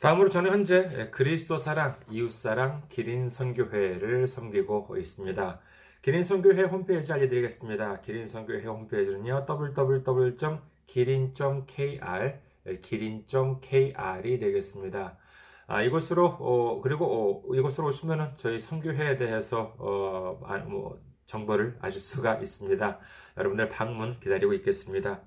다음으로 저는 현재 그리스도 사랑, 이웃 사랑, 기린 선교회를 섬기고 있습니다. 기린 선교회 홈페이지 알려드리겠습니다. 기린 선교회 홈페이지는요, www.기린.kr, 기린.kr이 되겠습니다. 아, 이곳으로, 어, 그리고, 어, 이곳으로 오시면은 저희 선교회에 대해서, 어, 뭐, 정보를 아실 수가 있습니다. 여러분들 방문 기다리고 있겠습니다.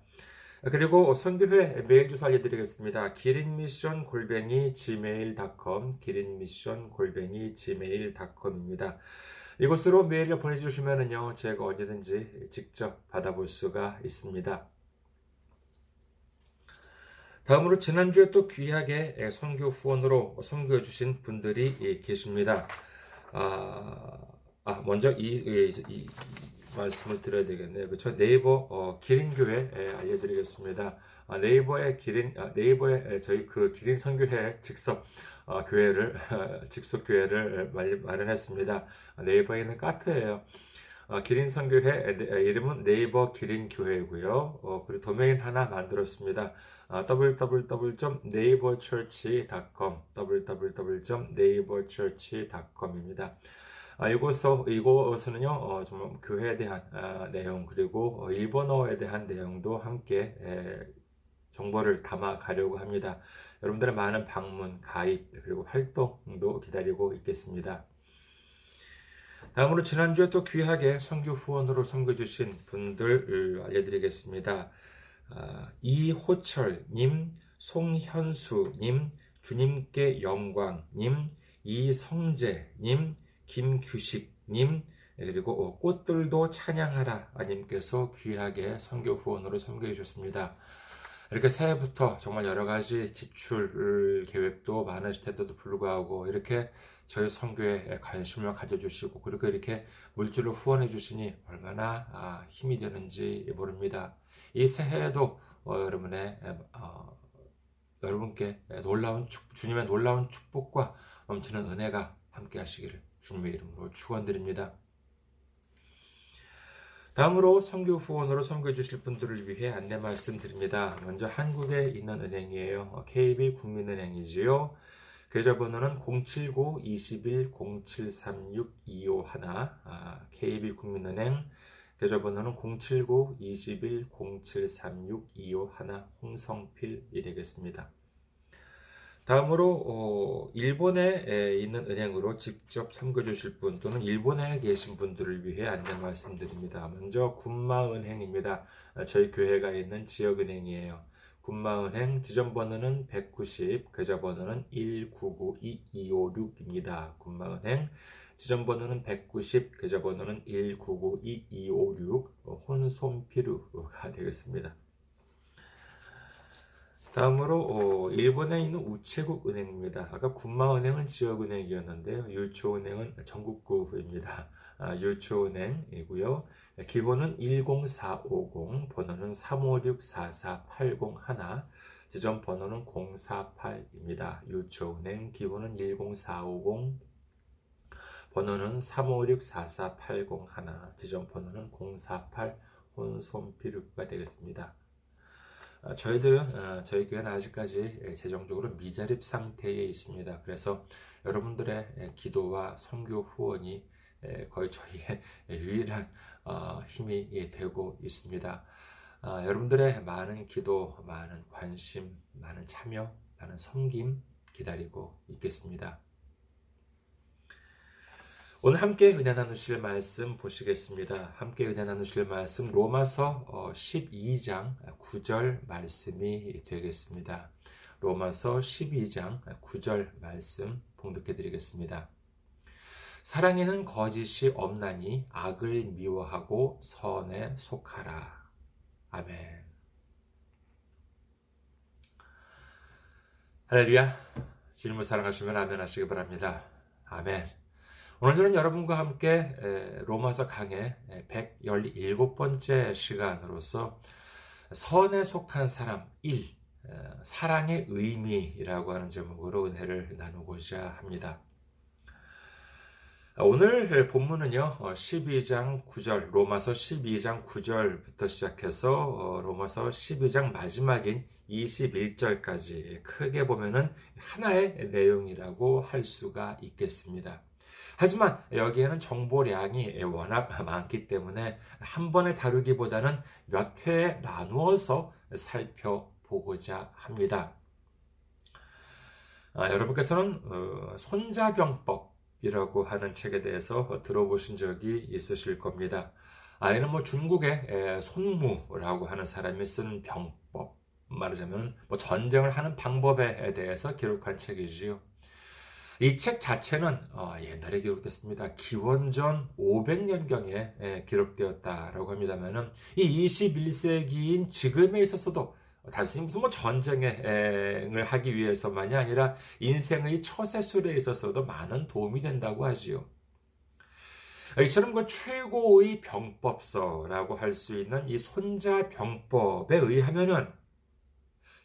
그리고 선교회 메일 주소 알려드리겠습니다. 기린미션 골뱅이 gmail.com 기린미션 골뱅이 gmail.com입니다. 이곳으로 메일을 보내주시면요 제가 언제든지 직접 받아볼 수가 있습니다. 다음으로 지난주에 또 귀하게 선교 후원으로 선교해 주신 분들이 계십니다. 아, 아 먼저 이, 이, 이 말씀을 드려야 되겠네요. 그렇죠? 네이버 어, 기린교회 예, 알려드리겠습니다. 아, 네이버의 기린 아, 네이버의 예, 저희 그 기린 선교회 직접 어, 교회를 직속 교회를 마련했습니다. 아, 네이버에 있는 카페예요. 어, 기린 선교회 이름은 네이버 기린 교회이고요. 어, 그리고 도메인 하나 만들었습니다. 아, www.neighborchurch.com www.neighborchurch.com입니다. 아, 이곳서, 이곳은요, 어, 좀 교회에 대한 아, 내용, 그리고 어, 일본어에 대한 내용도 함께 에, 정보를 담아 가려고 합니다. 여러분들의 많은 방문, 가입, 그리고 활동도 기다리고 있겠습니다. 다음으로 지난주에 또 귀하게 선교 후원으로 섬겨주신 분들 알려드리겠습니다. 아, 이호철님, 송현수님, 주님께 영광님, 이성재님, 김규식님, 그리고 어, 꽃들도 찬양하라 아님께서 귀하게 선교 후원으로 섬겨 주셨습니다. 이렇게 새해부터 정말 여러 가지 지출 계획도 많으실 텐데도 불구하고 이렇게 저희 선교에 관심을 가져주시고 그리고 이렇게 물질을 후원해 주시니 얼마나 아, 힘이 되는지 모릅니다. 이 새해에도 어, 여러분의 어, 여러분께 놀라운 주님의 놀라운 축복과 넘치는 은혜가 함께 하시기를 주님의 이름으로 축원드립니다. 다음으로 선교 후원으로 선교해 주실 분들을 위해 안내 말씀드립니다. 먼저 한국에 있는 은행이에요. KB 국민은행이지요. 계좌번호는 079-21-0736-251 아, KB 국민은행 계좌번호는 079-21-0736-251 홍성필이 되겠습니다. 다음으로 어, 일본에 있는 은행으로 직접 섬겨주실 분 또는 일본에 계신 분들을 위해 안내 말씀드립니다. 먼저 군마은행입니다. 저희 교회가 있는 지역은행이에요. 군마은행 지점번호는 190, 계좌번호는 1992256입니다. 군마은행 지점번호는 190, 계좌번호는 1992256 혼손피루가 되겠습니다. 다음으로 어, 일본에 있는 우체국 은행입니다. 아까 군마은행은 지역은행이었는데요. 유초은행은 전국구입니다. 아, 유초은행이고요. 기호는 10450, 번호는 356-44801, 지점 번호는 048입니다. 유초은행 기호는 10450, 번호는 356-44801, 지점 번호는 048 혼손피르가 되겠습니다. 어, 저희들은 어, 저희 교회는 아직까지 재정적으로 미자립 상태에 있습니다. 그래서 여러분들의 기도와 선교 후원이 거의 저희의 유일한 어, 힘이 되고 있습니다. 여러분들의 많은 기도, 많은 관심, 많은 참여, 많은 섬김 기다리고 있겠습니다. 오늘 함께 은혜 나누실 말씀 보시겠습니다. 함께 은혜 나누실 말씀 로마서 12장 어, 9절 말씀이 되겠습니다. 로마서 12장 9절 말씀 봉독해 드리겠습니다. 사랑에는 거짓이 없나니 악을 미워하고 선에 속하라. 아멘. 할렐루야. 주님을 사랑하시면 아멘 하시기 바랍니다. 아멘. 오늘 저는 여러분과 함께 로마서 강의 117번째 시간으로서 선에 속한 사람 1, 사랑의 의미라고 하는 제목으로 은혜를 나누고자 합니다. 오늘 본문은요, 12장 9절, 로마서 12장 9절부터 시작해서 어, 로마서 12장 마지막인 21절까지 크게 보면은 하나의 내용이라고 할 수가 있겠습니다. 하지만 여기에는 정보량이 워낙 많기 때문에 한 번에 다루기보다는 몇 회에 나누어서 살펴보고자 합니다. 아, 여러분께서는 어, 손자병법이라고 하는 책에 대해서 들어보신 적이 있으실 겁니다. 아이는 뭐 중국의 손무라고 하는 사람이 쓴 병법, 말하자면 뭐 전쟁을 하는 방법에 대해서 기록한 책이지요. 이 책 자체는 어, 옛날에 기록됐습니다. 기원전 500년경에 예, 기록되었다라고 합니다만은 이 21세기인 지금에 있어서도 단순히 무슨 뭐 전쟁을 하기 위해서만이 아니라 인생의 처세술에 있어서도 많은 도움이 된다고 하지요. 이처럼 그 최고의 병법서라고 할 수 있는 이 손자 병법에 의하면은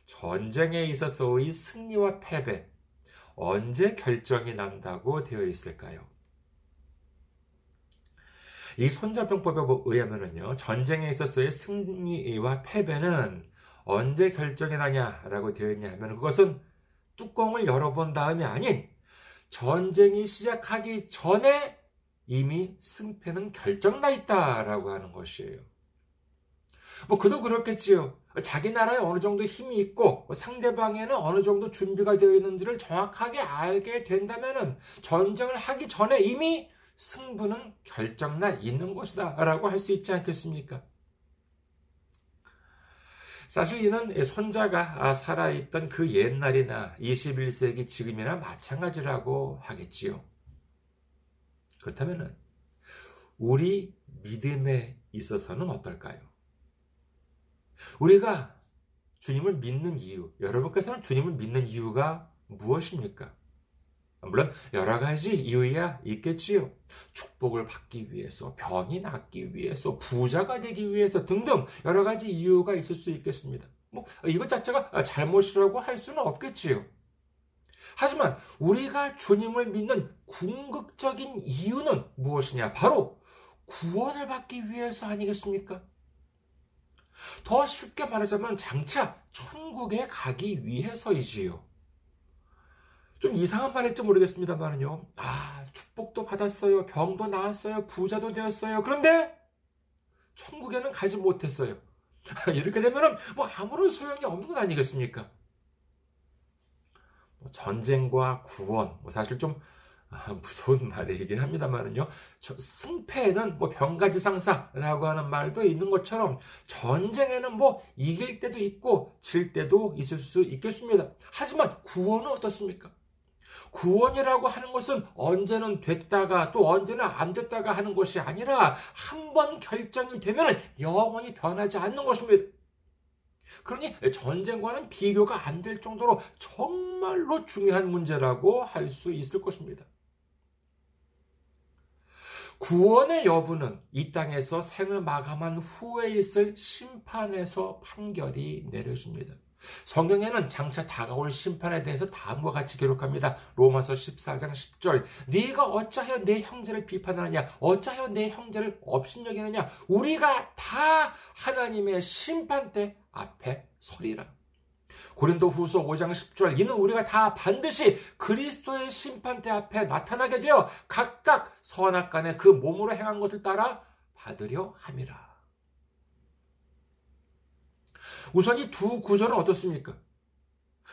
전쟁에 있어서의 승리와 패배, 언제 결정이 난다고 되어 있을까요? 이 손자병법에 의하면요, 전쟁에 있어서의 승리와 패배는 언제 결정이 나냐라고 되어 있냐 하면 그것은 뚜껑을 열어본 다음이 아닌 전쟁이 시작하기 전에 이미 승패는 결정나 있다라고 하는 것이에요. 뭐 그도 그렇겠지요. 자기 나라에 어느 정도 힘이 있고 상대방에는 어느 정도 준비가 되어 있는지를 정확하게 알게 된다면 전쟁을 하기 전에 이미 승부는 결정나 있는 것이다 라고 할 수 있지 않겠습니까? 사실 이는 손자가 살아있던 그 옛날이나 21세기 지금이나 마찬가지라고 하겠지요. 그렇다면 우리 믿음에 있어서는 어떨까요? 우리가 주님을 믿는 이유, 여러분께서는 주님을 믿는 이유가 무엇입니까? 물론 여러 가지 이유야 있겠지요. 축복을 받기 위해서, 병이 낫기 위해서, 부자가 되기 위해서 등등 여러 가지 이유가 있을 수 있겠습니다. 뭐 이것 자체가 잘못이라고 할 수는 없겠지요. 하지만 우리가 주님을 믿는 궁극적인 이유는 무엇이냐? 바로 구원을 받기 위해서 아니겠습니까? 더 쉽게 말하자면 장차 천국에 가기 위해서이지요. 좀 이상한 말일지 모르겠습니다만요. 아, 축복도 받았어요. 병도 나았어요. 부자도 되었어요. 그런데 천국에는 가지 못했어요. 이렇게 되면은 뭐 아무런 소용이 없는 것 아니겠습니까? 뭐 전쟁과 구원, 뭐 사실 좀 아, 무서운 말이긴 합니다만은요. 승패에는 뭐 병가지 상사라고 하는 말도 있는 것처럼 전쟁에는 뭐 이길 때도 있고 질 때도 있을 수 있겠습니다. 하지만 구원은 어떻습니까? 구원이라고 하는 것은 언제는 됐다가 또 언제는 안 됐다가 하는 것이 아니라 한 번 결정이 되면 영원히 변하지 않는 것입니다. 그러니 전쟁과는 비교가 안 될 정도로 정말로 중요한 문제라고 할 수 있을 것입니다. 구원의 여부는 이 땅에서 생을 마감한 후에 있을 심판에서 판결이 내려집니다. 성경에는 장차 다가올 심판에 대해서 다음과 같이 기록합니다. 로마서 14장 10절. 네가 어찌하여 내 형제를 비판하느냐? 어찌하여 내 형제를 업신여기느냐? 우리가 다 하나님의 심판대 앞에 서리라. 고린도 후서 5장 10절 이는 우리가 다 반드시 그리스도의 심판대 앞에 나타나게 되어 각각 선악 간에 그 몸으로 행한 것을 따라 받으려 함이라. 우선 이 두 구절은 어떻습니까?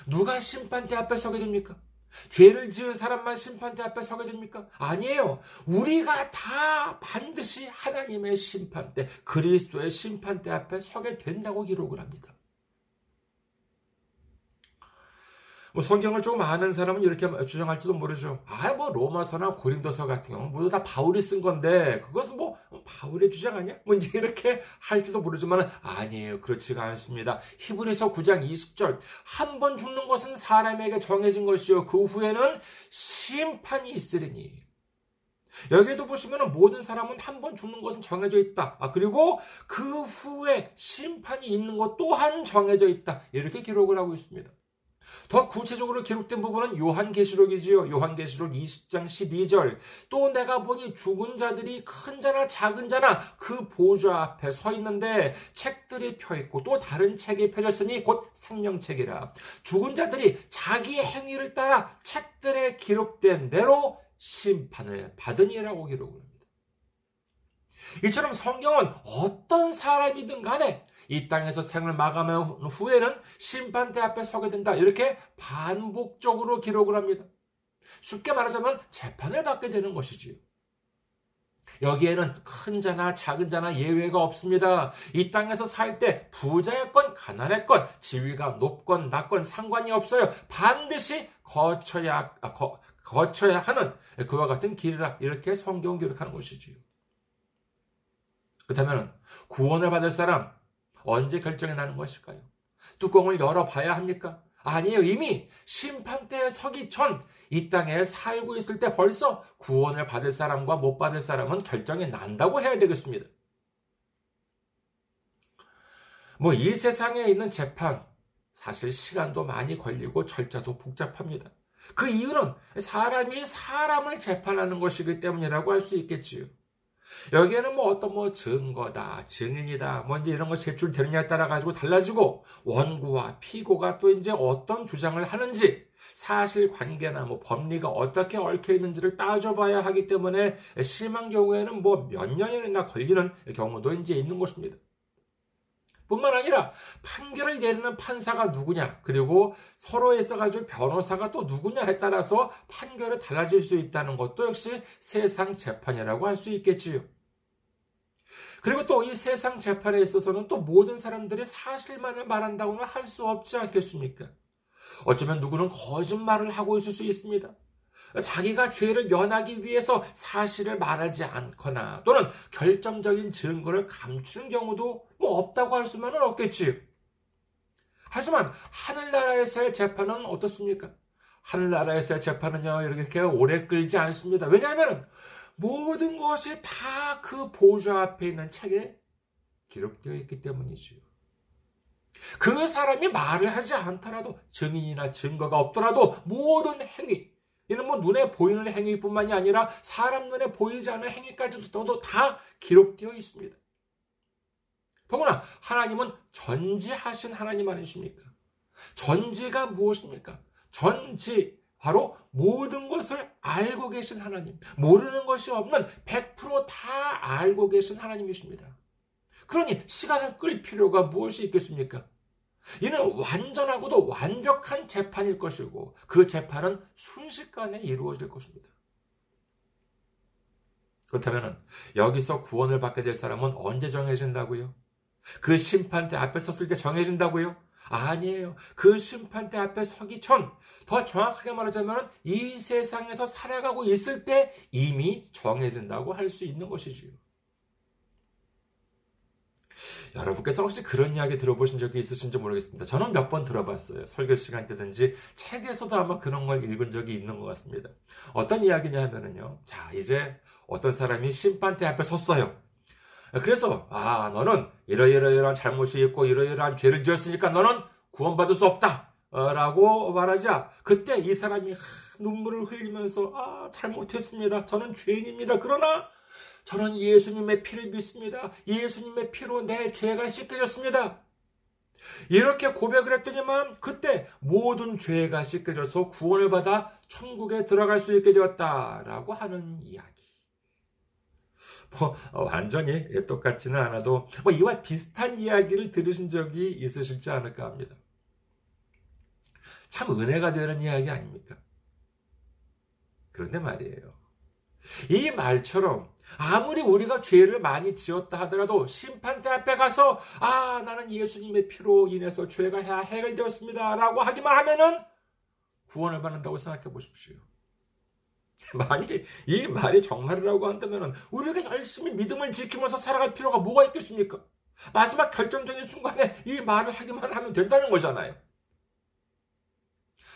누가 심판대 앞에 서게 됩니까? 죄를 지은 사람만 심판대 앞에 서게 됩니까? 아니에요. 우리가 다 반드시 하나님의 심판대, 그리스도의 심판대 앞에 서게 된다고 기록을 합니다. 뭐 성경을 조금 아는 사람은 이렇게 주장할지도 모르죠. 아, 뭐 로마서나 고린도서 같은 경우는 모두 다 바울이 쓴 건데 그것은 뭐 바울의 주장 아니야? 뭐 이렇게 할지도 모르지만 아니에요. 그렇지가 않습니다. 히브리서 9장 20절 한 번 죽는 것은 사람에게 정해진 것이요 그 후에는 심판이 있으리니 여기에도 보시면 모든 사람은 한 번 죽는 것은 정해져 있다. 아, 그리고 그 후에 심판이 있는 것 또한 정해져 있다. 이렇게 기록을 하고 있습니다. 더 구체적으로 기록된 부분은 요한계시록이지요. 요한계시록 20장 12절. 또 내가 보니 죽은 자들이 큰 자나 작은 자나 그 보좌 앞에 서 있는데 책들이 펴 있고 또 다른 책이 펴졌으니 곧 생명책이라. 죽은 자들이 자기 행위를 따라 책들에 기록된 대로 심판을 받으니라고 기록을 합니다. 이처럼 성경은 어떤 사람이든 간에 이 땅에서 생을 마감한 후에는 심판대 앞에 서게 된다. 이렇게 반복적으로 기록을 합니다. 쉽게 말하자면 재판을 받게 되는 것이지요. 여기에는 큰 자나 작은 자나 예외가 없습니다. 이 땅에서 살 때 부자였건 가난했건 지위가 높건 낮건 상관이 없어요. 반드시 거쳐야 아, 거, 거쳐야 하는 그와 같은 길이라 이렇게 성경 기록하는 것이지요. 그렇다면 구원을 받을 사람 언제 결정이 나는 것일까요? 뚜껑을 열어봐야 합니까? 아니에요. 이미 심판대에 서기 전 이 땅에 살고 있을 때 벌써 구원을 받을 사람과 못 받을 사람은 결정이 난다고 해야 되겠습니다. 뭐 이 세상에 있는 재판, 사실 시간도 많이 걸리고 절차도 복잡합니다. 그 이유는 사람이 사람을 재판하는 것이기 때문이라고 할 수 있겠지요. 여기에는 뭐 어떤 뭐 증거다, 증인이다, 뭐 이제 이런 거 제출되느냐에 따라 가지고 달라지고 원고와 피고가 또 이제 어떤 주장을 하는지 사실 관계나 뭐 법리가 어떻게 얽혀 있는지를 따져봐야 하기 때문에 심한 경우에는 뭐 몇 년이나 걸리는 경우도 이제 있는 것입니다. 뿐만 아니라 판결을 내리는 판사가 누구냐, 그리고 서로에 있어가지고 변호사가 또 누구냐에 따라서 판결이 달라질 수 있다는 것도 역시 세상 재판이라고 할 수 있겠지요. 그리고 또 이 세상 재판에 있어서는 또 모든 사람들이 사실만을 말한다고는 할 수 없지 않겠습니까? 어쩌면 누구는 거짓말을 하고 있을 수 있습니다. 자기가 죄를 면하기 위해서 사실을 말하지 않거나 또는 결정적인 증거를 감추는 경우도 뭐 없다고 할 수만은 없겠지. 하지만 하늘나라에서의 재판은 어떻습니까? 하늘나라에서의 재판은요, 이렇게 오래 끌지 않습니다. 왜냐하면 모든 것이 다 그 보좌 앞에 있는 책에 기록되어 있기 때문이지요. 그 사람이 말을 하지 않더라도 증인이나 증거가 없더라도 모든 행위, 이는 뭐 눈에 보이는 행위뿐만이 아니라 사람 눈에 보이지 않는 행위까지도 다 기록되어 있습니다. 더구나 하나님은 전지하신 하나님 아니십니까? 전지가 무엇입니까? 전지 바로 모든 것을 알고 계신 하나님, 모르는 것이 없는 100%다 알고 계신 하나님이십니다. 그러니 시간을 끌 필요가 무엇이 있겠습니까? 이는 완전하고도 완벽한 재판일 것이고 그 재판은 순식간에 이루어질 것입니다. 그렇다면 여기서 구원을 받게 될 사람은 언제 정해진다고요? 그 심판대 앞에 섰을 때 정해진다고요? 아니에요. 그 심판대 앞에 서기 전, 더 정확하게 말하자면 이 세상에서 살아가고 있을 때 이미 정해진다고 할 수 있는 것이지요. 여러분께서 혹시 그런 이야기 들어보신 적이 있으신지 모르겠습니다. 저는 몇 번 들어봤어요. 설교 시간 때든지 책에서도 아마 그런 걸 읽은 적이 있는 것 같습니다. 어떤 이야기냐 하면은요. 자, 이제 어떤 사람이 심판대 앞에 섰어요. 그래서 아 너는 이러이러이러한 잘못이 있고 이러이러한 죄를 지었으니까 너는 구원받을 수 없다. 라고 말하자 그때 이 사람이 눈물을 흘리면서 아 잘못했습니다. 저는 죄인입니다. 그러나 저는 예수님의 피를 믿습니다. 예수님의 피로 내 죄가 씻겨졌습니다. 이렇게 고백을 했더니만 그때 모든 죄가 씻겨져서 구원을 받아 천국에 들어갈 수 있게 되었다라고 하는 이야기. 뭐 어, 완전히 똑같지는 않아도 뭐 이와 비슷한 이야기를 들으신 적이 있으실지 않을까 합니다. 참 은혜가 되는 이야기 아닙니까? 그런데 말이에요. 이 말처럼 아무리 우리가 죄를 많이 지었다 하더라도 심판대 앞에 가서 아 나는 예수님의 피로 인해서 죄가 해결되었습니다 라고 하기만 하면은 구원을 받는다고 생각해 보십시오. 만일 이 말이 정말이라고 한다면 우리가 열심히 믿음을 지키면서 살아갈 필요가 뭐가 있겠습니까? 마지막 결정적인 순간에 이 말을 하기만 하면 된다는 거잖아요.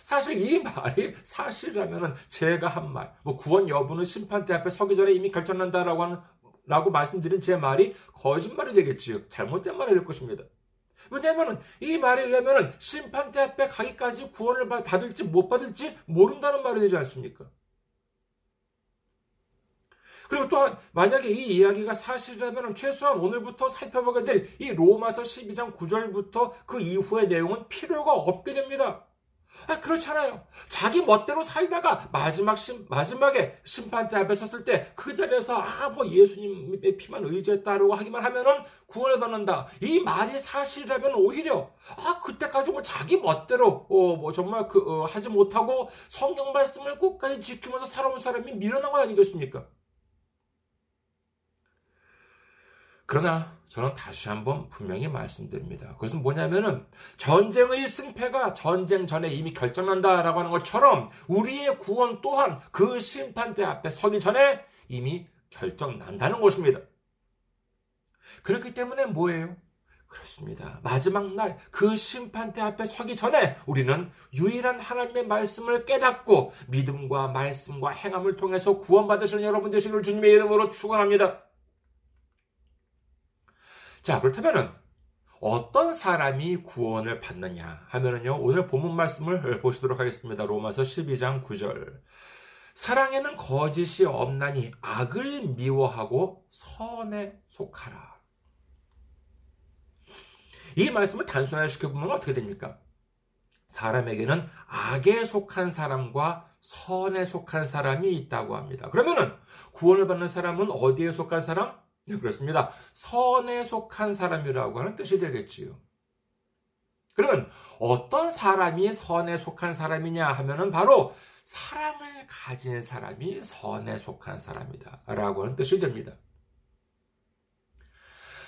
사실 이 말이 사실이라면 제가 한 말, 뭐 구원 여부는 심판대 앞에 서기 전에 이미 결정난다라고 하는 라고 말씀드린 제 말이 거짓말이 되겠지요. 잘못된 말이 될 것입니다. 왜냐하면 이 말에 의하면 심판대 앞에 가기까지 구원을 받을지 못 받을지 모른다는 말이 되지 않습니까? 그리고 또한 만약에 이 이야기가 사실이라면 최소한 오늘부터 살펴보게 될 이 로마서 12장 9절부터 그 이후의 내용은 필요가 없게 됩니다. 아, 그렇잖아요. 자기 멋대로 살다가 마지막 심, 마지막에 심판대 앞에 섰을 때 그 자리에서 아, 뭐 예수님의 피만 의지했다라고 하기만 하면은 구원을 받는다. 이 말이 사실이라면 오히려 아, 그때까지 뭐 자기 멋대로 어, 뭐 정말 그 어, 하지 못하고 성경 말씀을 끝까지 지키면서 살아온 사람이 미련한 거 아니겠습니까? 그러나 저는 다시 한번 분명히 말씀드립니다. 그것은 뭐냐면은 전쟁의 승패가 전쟁 전에 이미 결정난다라고 하는 것처럼 우리의 구원 또한 그 심판대 앞에 서기 전에 이미 결정난다는 것입니다. 그렇기 때문에 뭐예요? 그렇습니다. 마지막 날 그 심판대 앞에 서기 전에 우리는 유일한 하나님의 말씀을 깨닫고 믿음과 말씀과 행함을 통해서 구원받으시는 여러분 되시기를 주님의 이름으로 축원합니다. 자, 그렇다면은 어떤 사람이 구원을 받느냐 하면은요. 오늘 본문 말씀을 보시도록 하겠습니다. 로마서 12장 9절. 사랑에는 거짓이 없나니 악을 미워하고 선에 속하라. 이 말씀을 단순화시켜 보면 어떻게 됩니까? 사람에게는 악에 속한 사람과 선에 속한 사람이 있다고 합니다. 그러면은 구원을 받는 사람은 어디에 속한 사람? 네, 그렇습니다. 선에 속한 사람이라고 하는 뜻이 되겠지요. 그러면 어떤 사람이 선에 속한 사람이냐 하면은 바로 사랑을 가진 사람이 선에 속한 사람이다. 라고 하는 뜻이 됩니다.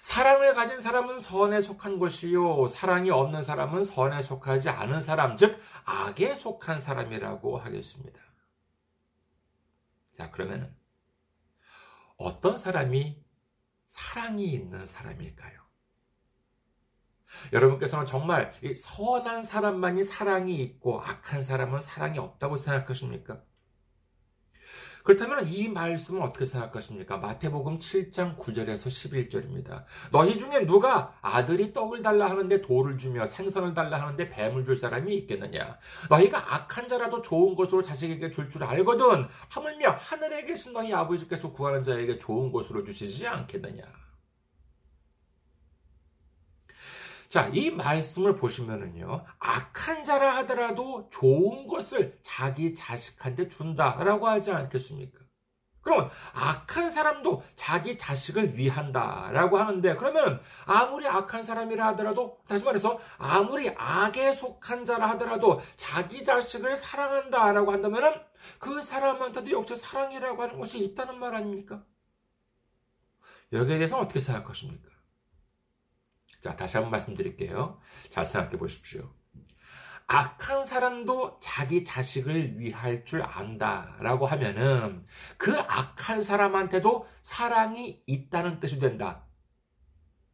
사랑을 가진 사람은 선에 속한 것이요. 사랑이 없는 사람은 선에 속하지 않은 사람, 즉, 악에 속한 사람이라고 하겠습니다. 자, 그러면은, 어떤 사람이 사랑이 있는 사람일까요? 여러분께서는 정말 선한 사람만이 사랑이 있고 악한 사람은 사랑이 없다고 생각하십니까? 그렇다면 이 말씀은 어떻게 생각하십니까? 마태복음 7장 9절에서 11절입니다. 너희 중에 누가 아들이 떡을 달라 하는데 돌을 주며 생선을 달라 하는데 뱀을 줄 사람이 있겠느냐? 너희가 악한 자라도 좋은 것으로 자식에게 줄줄 알거든. 하물며 하늘에 계신 너희 아버지께서 구하는 자에게 좋은 것으로 주시지 않겠느냐? 자, 이 말씀을 보시면은요, 악한 자라 하더라도 좋은 것을 자기 자식한테 준다라고 하지 않겠습니까? 그러면 악한 사람도 자기 자식을 위한다라고 하는데 그러면 아무리 악한 사람이라 하더라도 다시 말해서 아무리 악에 속한 자라 하더라도 자기 자식을 사랑한다라고 한다면은 그 사람한테도 역시 사랑이라고 하는 것이 있다는 말 아닙니까? 여기에 대해서 어떻게 생각하십니까? 자, 다시 한번 말씀드릴게요. 잘 생각해 보십시오. 악한 사람도 자기 자식을 위할 줄 안다라고 하면은 그 악한 사람한테도 사랑이 있다는 뜻이 된다.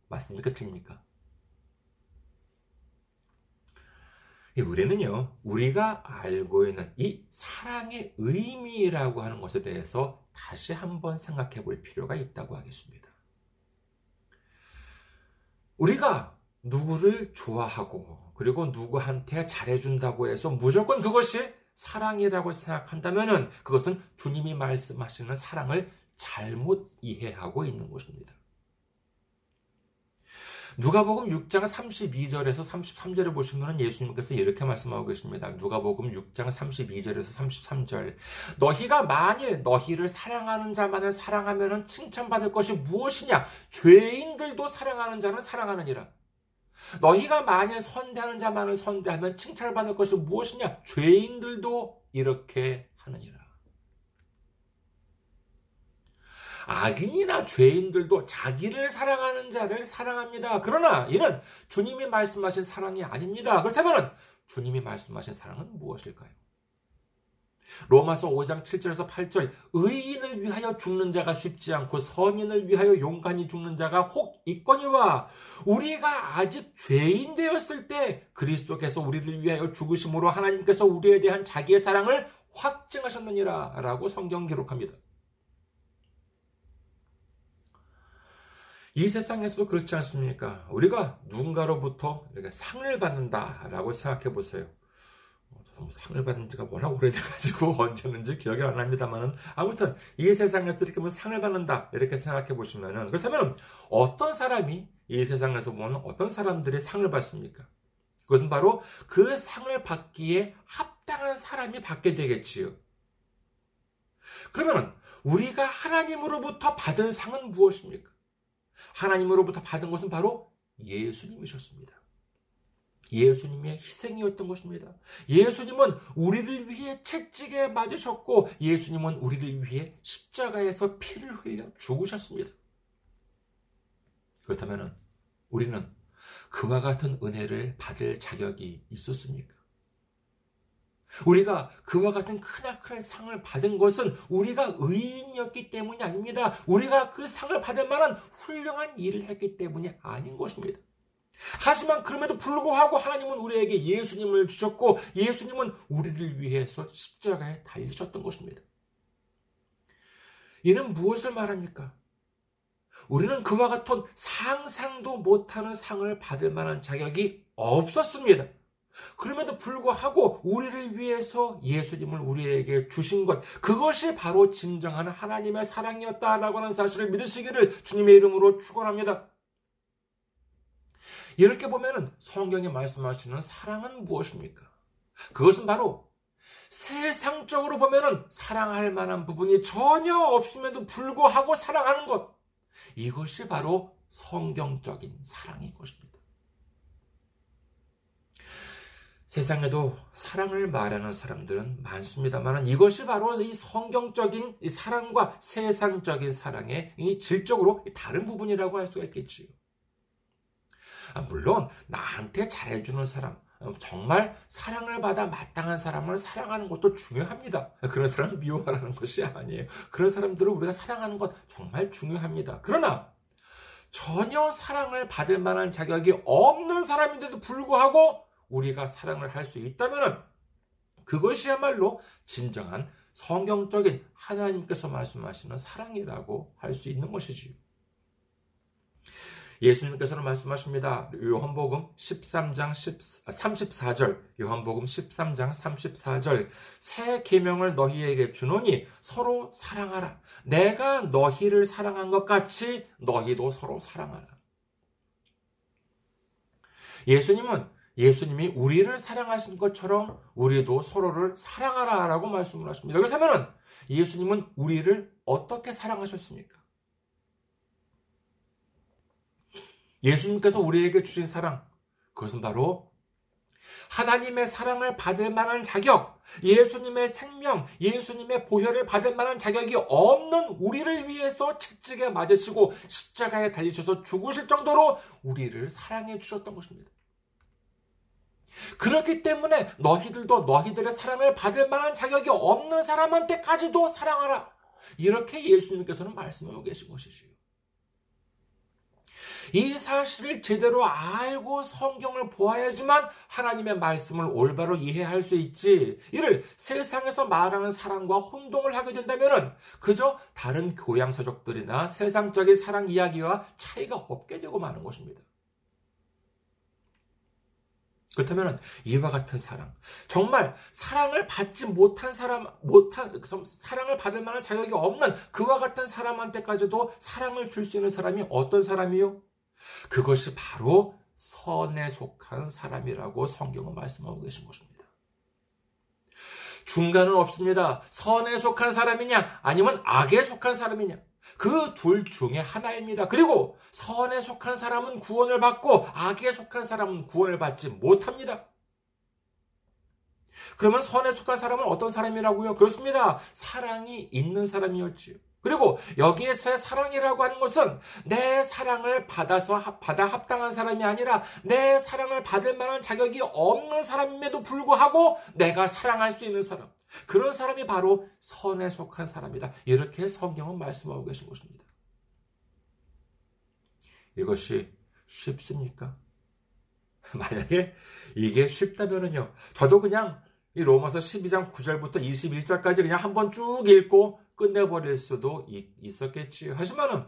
맞습니까? 틀립니까? 우리는요, 우리가 알고 있는 이 사랑의 의미라고 하는 것에 대해서 다시 한번 생각해 볼 필요가 있다고 하겠습니다. 우리가 누구를 좋아하고 그리고 누구한테 잘해준다고 해서 무조건 그것이 사랑이라고 생각한다면 그것은 주님이 말씀하시는 사랑을 잘못 이해하고 있는 것입니다. 누가복음 6장 32절에서 33절을 보시면 예수님께서 이렇게 말씀하고 계십니다. 누가복음 6장 32절에서 33절. 너희가 만일 너희를 사랑하는 자만을 사랑하면 칭찬받을 것이 무엇이냐? 죄인들도 사랑하는 자는 사랑하느니라. 너희가 만일 선대하는 자만을 선대하면 칭찬을 받을 것이 무엇이냐? 죄인들도 이렇게 하느니라. 악인이나 죄인들도 자기를 사랑하는 자를 사랑합니다. 그러나 이는 주님이 말씀하신 사랑이 아닙니다. 그렇다면 주님이 말씀하신 사랑은 무엇일까요? 로마서 5장 7절에서 8절 의인을 위하여 죽는 자가 쉽지 않고 서민을 위하여 용감히 죽는 자가 혹 있거니와 우리가 아직 죄인 되었을 때 그리스도께서 우리를 위하여 죽으심으로 하나님께서 우리에 대한 자기의 사랑을 확증하셨느니라 라고 성경 기록합니다. 이 세상에서도 그렇지 않습니까? 우리가 누군가로부터 상을 받는다라고 생각해 보세요. 어, 상을 받은 지가 워낙 오래돼가지고 언제는지 기억이 안 납니다만은 아무튼 이 세상에서 이렇게 뭐 상을 받는다 이렇게 생각해 보시면은 그렇다면 어떤 사람이 이 세상에서 보는 어떤 사람들이 상을 받습니까? 그것은 바로 그 상을 받기에 합당한 사람이 받게 되겠지요. 그러면 우리가 하나님으로부터 받은 상은 무엇입니까? 하나님으로부터 받은 것은 바로 예수님이셨습니다. 예수님의 희생이었던 것입니다. 예수님은 우리를 위해 채찍에 맞으셨고 예수님은 우리를 위해 십자가에서 피를 흘려 죽으셨습니다. 그렇다면 우리는 그와 같은 은혜를 받을 자격이 있었습니까? 우리가 그와 같은 크나큰 상을 받은 것은 우리가 의인이었기 때문이 아닙니다. 우리가 그 상을 받을 만한 훌륭한 일을 했기 때문이 아닌 것입니다. 하지만 그럼에도 불구하고 하나님은 우리에게 예수님을 주셨고 예수님은 우리를 위해서 십자가에 달리셨던 것입니다. 이는 무엇을 말합니까? 우리는 그와 같은 상상도 못하는 상을 받을 만한 자격이 없었습니다. 그럼에도 불구하고 우리를 위해서 예수님을 우리에게 주신 것, 그것이 바로 진정한 하나님의 사랑이었다라고 하는 사실을 믿으시기를 주님의 이름으로 축원합니다. 이렇게 보면은 성경에 말씀하시는 사랑은 무엇입니까? 그것은 바로 세상적으로 보면은 사랑할 만한 부분이 전혀 없음에도 불구하고 사랑하는 것. 이것이 바로 성경적인 사랑인 것입니다. 세상에도 사랑을 말하는 사람들은 많습니다만 이것이 바로 이 성경적인 이 사랑과 세상적인 사랑의 이 질적으로 다른 부분이라고 할 수가 있겠지요. 아, 물론 나한테 잘해주는 사람, 정말 사랑을 받아 마땅한 사람을 사랑하는 것도 중요합니다. 그런 사람을 미워하라는 것이 아니에요. 그런 사람들을 우리가 사랑하는 것 정말 중요합니다. 그러나 전혀 사랑을 받을 만한 자격이 없는 사람인데도 불구하고 우리가 사랑을 할 수 있다면 그것이야말로 진정한 성경적인 하나님께서 말씀하시는 사랑이라고 할 수 있는 것이지요. 예수님께서는 말씀하십니다. 요한복음 13장 34절, 요한복음 13장 34절, 새 계명을 너희에게 주노니 서로 사랑하라. 내가 너희를 사랑한 것 같이 너희도 서로 사랑하라. 예수님은 예수님이 우리를 사랑하신 것처럼 우리도 서로를 사랑하라 라고 말씀을 하십니다. 그렇다면 예수님은 우리를 어떻게 사랑하셨습니까? 예수님께서 우리에게 주신 사랑, 그것은 바로 하나님의 사랑을 받을 만한 자격, 예수님의 생명, 예수님의 보혈을 받을 만한 자격이 없는 우리를 위해서 채찍에 맞으시고 십자가에 달리셔서 죽으실 정도로 우리를 사랑해 주셨던 것입니다. 그렇기 때문에 너희들도 너희들의 사랑을 받을 만한 자격이 없는 사람한테까지도 사랑하라. 이렇게 예수님께서는 말씀하고 계신 것이지요. 이 사실을 제대로 알고 성경을 보아야지만 하나님의 말씀을 올바로 이해할 수 있지. 이를 세상에서 말하는 사랑과 혼동을 하게 된다면 그저 다른 교양 서적들이나 세상적인 사랑 이야기와 차이가 없게 되고 마는 것입니다. 그렇다면 이와 같은 사랑, 정말 사랑을 받지 못한 사람, 못한 사랑을 받을 만한 자격이 없는 그와 같은 사람한테까지도 사랑을 줄 수 있는 사람이 어떤 사람이요? 그것이 바로 선에 속한 사람이라고 성경은 말씀하고 계신 것입니다. 중간은 없습니다. 선에 속한 사람이냐, 아니면 악에 속한 사람이냐. 그 둘 중에 하나입니다. 그리고 선에 속한 사람은 구원을 받고 악에 속한 사람은 구원을 받지 못합니다. 그러면 선에 속한 사람은 어떤 사람이라고요? 그렇습니다. 사랑이 있는 사람이었지요. 그리고 여기에서의 사랑이라고 하는 것은 내 사랑을 받아서 받아 합당한 사람이 아니라 내 사랑을 받을 만한 자격이 없는 사람임에도 불구하고 내가 사랑할 수 있는 사람. 그런 사람이 바로 선에 속한 사람이다. 이렇게 성경은 말씀하고 계신 것입니다. 이것이 쉽습니까? 만약에 이게 쉽다면은요. 저도 그냥 이 로마서 12장 9절부터 21절까지 그냥 한번 쭉 읽고 끝내버릴 수도 있었겠지요. 하지만은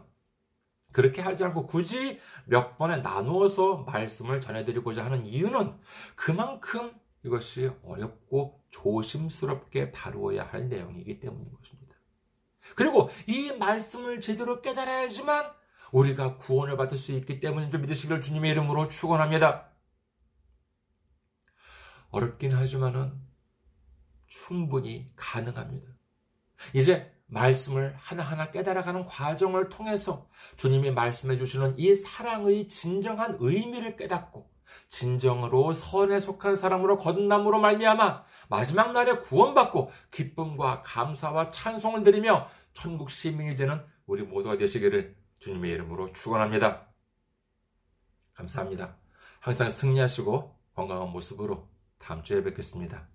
그렇게 하지 않고 굳이 몇 번에 나누어서 말씀을 전해드리고자 하는 이유는 그만큼 이것이 어렵고 조심스럽게 다루어야 할 내용이기 때문인 것입니다. 그리고 이 말씀을 제대로 깨달아야지만 우리가 구원을 받을 수 있기 때문인 줄 믿으시길 주님의 이름으로 축원합니다. 어렵긴 하지만은 충분히 가능합니다. 이제 말씀을 하나하나 깨달아가는 과정을 통해서 주님이 말씀해 주시는 이 사랑의 진정한 의미를 깨닫고 진정으로 선에 속한 사람으로 거듭남으로 말미암아 마지막 날에 구원받고 기쁨과 감사와 찬송을 드리며 천국 시민이 되는 우리 모두가 되시기를 주님의 이름으로 축원합니다. 감사합니다. 항상 승리하시고 건강한 모습으로 다음 주에 뵙겠습니다.